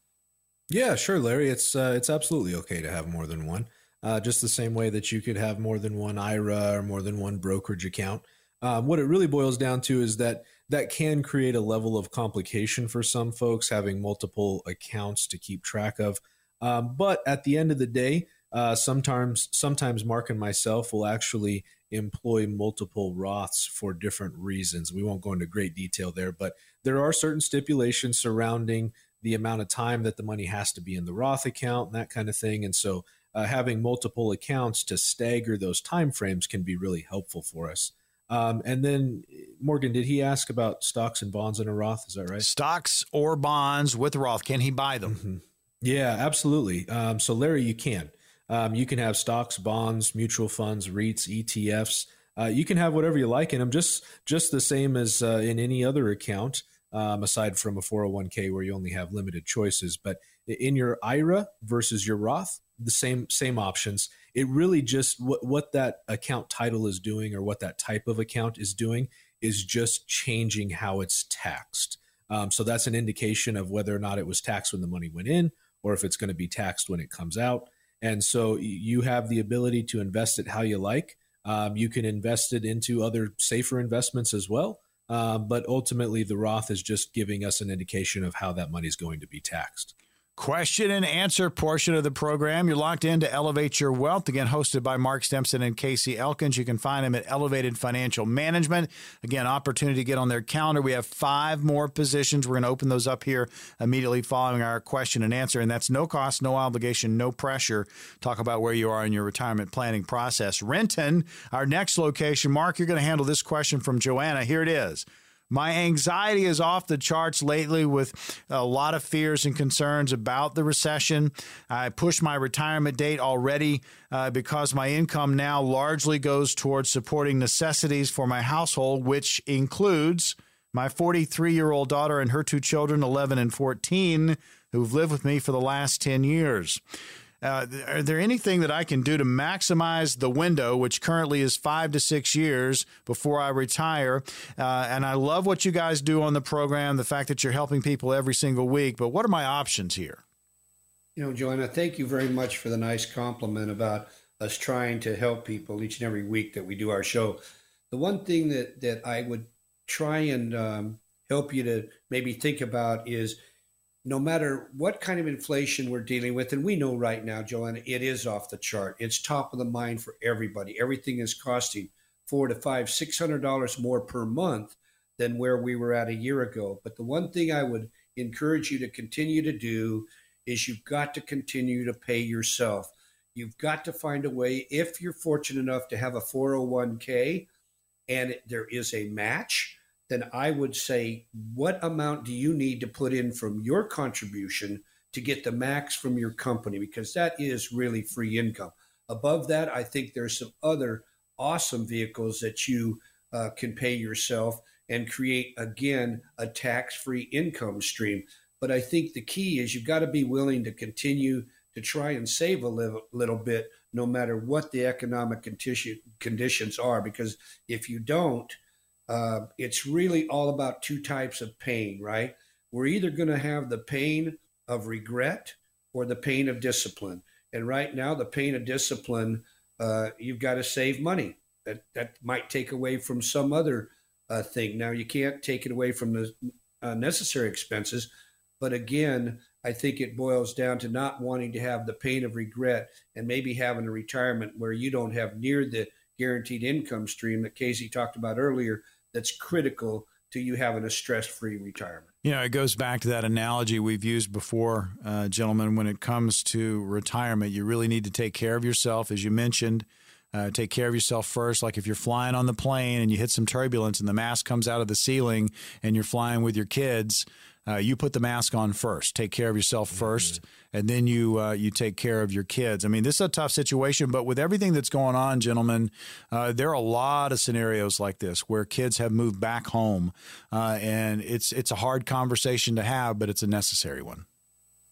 Yeah, sure, Larry. It's uh, it's absolutely okay to have more than one. Uh, just the same way that you could have more than one IRA or more than one brokerage account. Um, what it really boils down to is that that can create a level of complication for some folks having multiple accounts to keep track of. Um, but at the end of the day, uh, sometimes sometimes Mark and myself will actually employ multiple Roths for different reasons. We won't go into great detail there, but there are certain stipulations surrounding the amount of time that the money has to be in the Roth account and that kind of thing. And so uh, having multiple accounts to stagger those time frames can be really helpful for us. Um, and then Morgan, did he ask about stocks and bonds in a Roth? Is that right? Stocks or bonds with Roth? Can he buy them? Mm-hmm. Yeah, absolutely. Um, so Larry, you can. Um, you can have stocks, bonds, mutual funds, REITs, ETFs. Uh, you can have whatever you like in them, just just the same as uh, in any other account, um, aside from a 401k where you only have limited choices. But in your IRA versus your Roth, the same same options. It really just what what that account title is doing or what that type of account is doing is just changing how it's taxed. Um, so that's an indication of whether or not it was taxed when the money went in, or if it's going to be taxed when it comes out. And so you have the ability to invest it how you like. Um, you can invest it into other safer investments as well. Um, but ultimately, the Roth is just giving us an indication of how that money is going to be taxed question and answer portion of the program. You're locked in to Elevate Your Wealth, again, hosted by Mark Stimson and Casey Elkins. You can find them at Elevated Financial Management. Again, opportunity to get on their calendar. We have five more positions. We're going to open those up here immediately following our question and answer. And that's no cost, no obligation, no pressure. Talk about where you are in your retirement planning process. Renton, our next location. Mark, you're going to handle this question from Joanna. Here it is. My anxiety is off the charts lately with a lot of fears and concerns about the recession. I pushed my retirement date already uh, because my income now largely goes towards supporting necessities for my household, which includes my 43 year old daughter and her two children, 11 and 14, who've lived with me for the last 10 years. Uh, are there anything that I can do to maximize the window, which currently is five to six years before I retire? Uh, and I love what you guys do on the program, the fact that you're helping people every single week. But what are my options here? You know, Joanna, thank you very much for the nice compliment about us trying to help people each and every week that we do our show. The one thing that that I would try and um, help you to maybe think about is no matter what kind of inflation we're dealing with, and we know right now, Joanna, it is off the chart. It's top of the mind for everybody. Everything is costing four to five, six hundred dollars more per month than where we were at a year ago. But the one thing I would encourage you to continue to do is you've got to continue to pay yourself. You've got to find a way, if you're fortunate enough to have a 401k and there is a match, then I would say, what amount do you need to put in from your contribution to get the max from your company? Because that is really free income. Above that, I think there's some other awesome vehicles that you uh, can pay yourself and create, again, a tax free income stream. But I think the key is you've got to be willing to continue to try and save a little, little bit, no matter what the economic condition, conditions are. Because if you don't, uh, it's really all about two types of pain, right? We're either going to have the pain of regret or the pain of discipline. And right now, the pain of discipline, uh, you've got to save money. That that might take away from some other uh, thing. Now, you can't take it away from the uh, necessary expenses, but again, I think it boils down to not wanting to have the pain of regret and maybe having a retirement where you don't have near the guaranteed income stream that Casey talked about earlier that's critical to you having a stress free retirement. You know, it goes back to that analogy we've used before, uh, gentlemen. When it comes to retirement, you really need to take care of yourself, as you mentioned. Uh, take care of yourself first. Like if you're flying on the plane and you hit some turbulence and the mask comes out of the ceiling and you're flying with your kids, uh, you put the mask on first. Take care of yourself 1st mm-hmm. and then you uh, you take care of your kids. I mean, this is a tough situation, but with everything that's going on, gentlemen, uh, there are a lot of scenarios like this where kids have moved back home, uh, and it's it's a hard conversation to have, but it's a necessary one.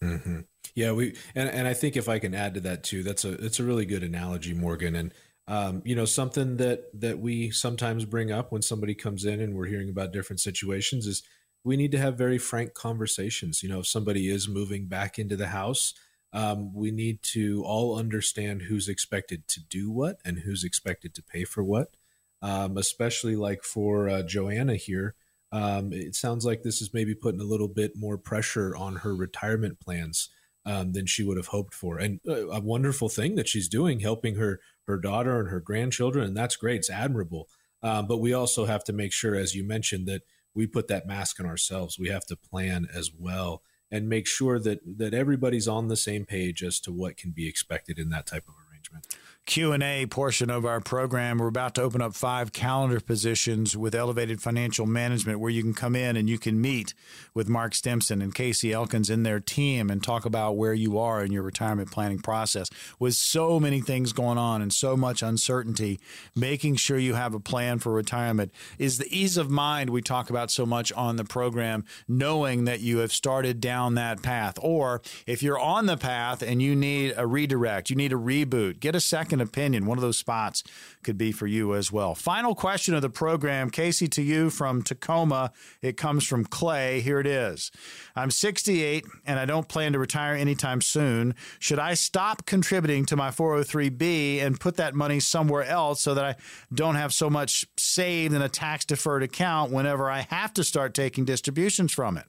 Mm-hmm. Yeah, we and and I think if I can add to that too, that's a it's a really good analogy, Morgan, and. Um, you know something that that we sometimes bring up when somebody comes in and we're hearing about different situations is we need to have very frank conversations. You know, if somebody is moving back into the house, um, we need to all understand who's expected to do what and who's expected to pay for what. Um, especially like for uh, Joanna here, um, it sounds like this is maybe putting a little bit more pressure on her retirement plans um, than she would have hoped for. And uh, a wonderful thing that she's doing, helping her her daughter and her grandchildren, and that's great. It's admirable. Um, but we also have to make sure, as you mentioned, that we put that mask on ourselves. We have to plan as well and make sure that that everybody's on the same page as to what can be expected in that type of arrangement. Q&A portion of our program. We're about to open up five calendar positions with Elevated Financial Management where you can come in and you can meet with Mark Stimson and Casey Elkins and their team and talk about where you are in your retirement planning process. With so many things going on and so much uncertainty, making sure you have a plan for retirement is the ease of mind we talk about so much on the program, knowing that you have started down that path. Or if you're on the path and you need a redirect, you need a reboot, get a second opinion. One of those spots could be for you as well. Final question of the program, Casey, to you from Tacoma. It comes from Clay. Here it is. I'm 68 and I don't plan to retire anytime soon. Should I stop contributing to my 403b and put that money somewhere else so that I don't have so much saved in a tax deferred account whenever I have to start taking distributions from it?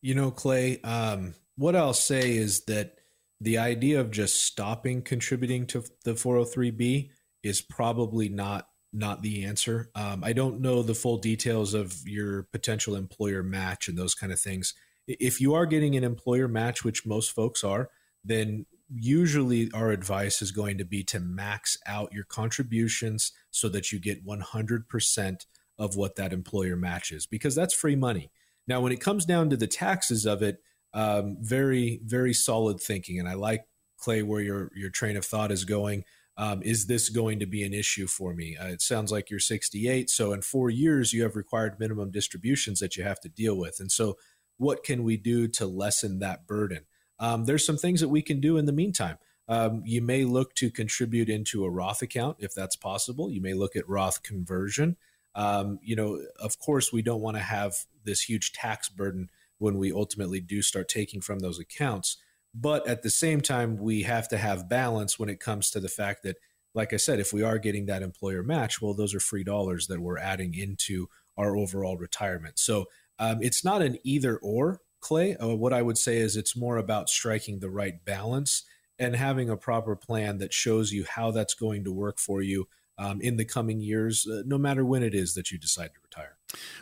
You know, Clay, um, what I'll say is that the idea of just stopping contributing to the 403b is probably not not the answer. Um, I don't know the full details of your potential employer match and those kind of things. If you are getting an employer match, which most folks are, then usually our advice is going to be to max out your contributions so that you get 100% of what that employer matches because that's free money. Now, when it comes down to the taxes of it, um, very, very solid thinking. And I like, Clay, where your, your train of thought is going. Um, is this going to be an issue for me? Uh, it sounds like you're 68. So in four years, you have required minimum distributions that you have to deal with. And so, what can we do to lessen that burden? Um, there's some things that we can do in the meantime. Um, you may look to contribute into a Roth account if that's possible. You may look at Roth conversion. Um, you know, of course, we don't want to have this huge tax burden when we ultimately do start taking from those accounts. But at the same time, we have to have balance when it comes to the fact that, like I said, if we are getting that employer match, well, those are free dollars that we're adding into our overall retirement. So um, it's not an either or, Clay. Uh, what I would say is it's more about striking the right balance and having a proper plan that shows you how that's going to work for you um, in the coming years, uh, no matter when it is that you decide to retire.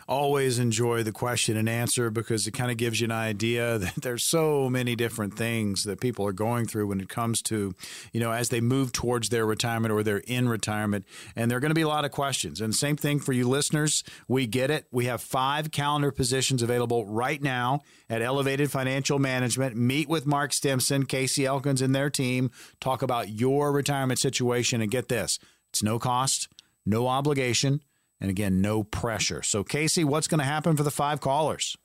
Always enjoy the question and answer because it kind of gives you an idea [laughs] that there's so many different things that people are going through when it comes to, you know, as they move towards their retirement or they're in retirement. And there are going to be a lot of questions. And same thing for you listeners. We get it. We have five calendar positions available right now at Elevated Financial Management. Meet with Mark Stimson, Casey Elkins, and their team. Talk about your retirement situation and get this it's no cost, no obligation, and again, no pressure. So, Casey, what's going to happen for the five callers?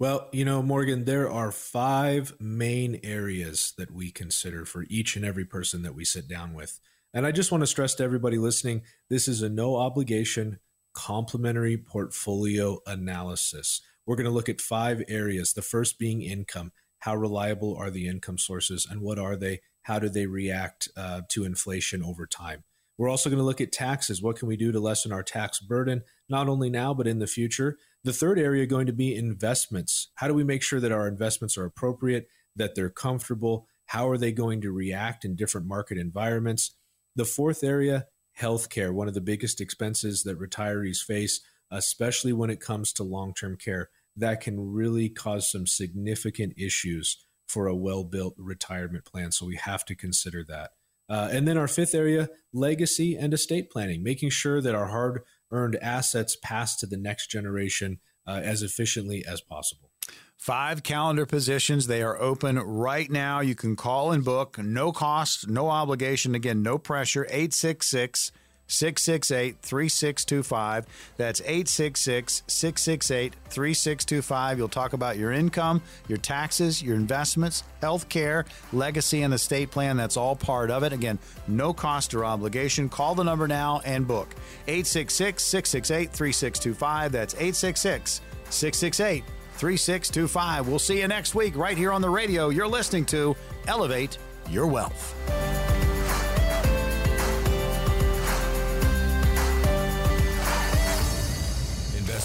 Well, you know, Morgan, there are five main areas that we consider for each and every person that we sit down with. And I just want to stress to everybody listening this is a no obligation, complimentary portfolio analysis. We're going to look at five areas. The first being income. How reliable are the income sources and what are they? How do they react uh, to inflation over time? We're also going to look at taxes. What can we do to lessen our tax burden, not only now, but in the future? The third area going to be investments. How do we make sure that our investments are appropriate, that they're comfortable? How are they going to react in different market environments? The fourth area, healthcare, one of the biggest expenses that retirees face, especially when it comes to long term care. That can really cause some significant issues for a well built retirement plan. So we have to consider that. Uh, and then our fifth area, legacy and estate planning, making sure that our hard earned assets pass to the next generation uh, as efficiently as possible. Five calendar positions. They are open right now. You can call and book. No cost, no obligation. Again, no pressure. 866- 668 3625. That's 866 668 3625. You'll talk about your income, your taxes, your investments, health care, legacy, and estate plan. That's all part of it. Again, no cost or obligation. Call the number now and book 866 668 3625. That's 866 668 3625. We'll see you next week right here on the radio. You're listening to Elevate Your Wealth.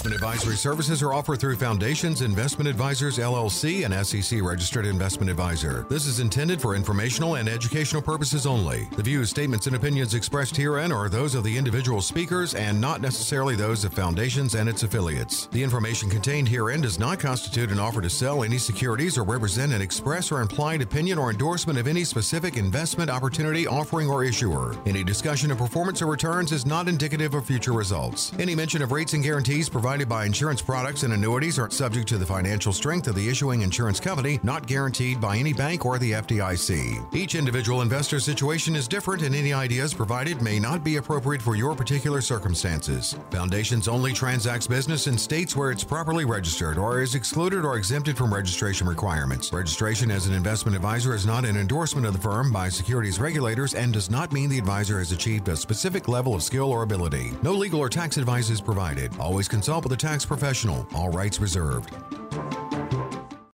Investment advisory services are offered through Foundations Investment Advisors LLC, an SEC registered investment advisor. This is intended for informational and educational purposes only. The views, statements, and opinions expressed herein are those of the individual speakers and not necessarily those of Foundations and its affiliates. The information contained herein does not constitute an offer to sell any securities or represent an express or implied opinion or endorsement of any specific investment opportunity, offering, or issuer. Any discussion of performance or returns is not indicative of future results. Any mention of rates and guarantees provided provided by insurance products and annuities are subject to the financial strength of the issuing insurance company, not guaranteed by any bank or the FDIC. Each individual investor situation is different, and any ideas provided may not be appropriate for your particular circumstances. Foundations only transacts business in states where it's properly registered or is excluded or exempted from registration requirements. Registration as an investment advisor is not an endorsement of the firm by securities regulators and does not mean the advisor has achieved a specific level of skill or ability. No legal or tax advice is provided. Always consult the tax professional. All rights reserved.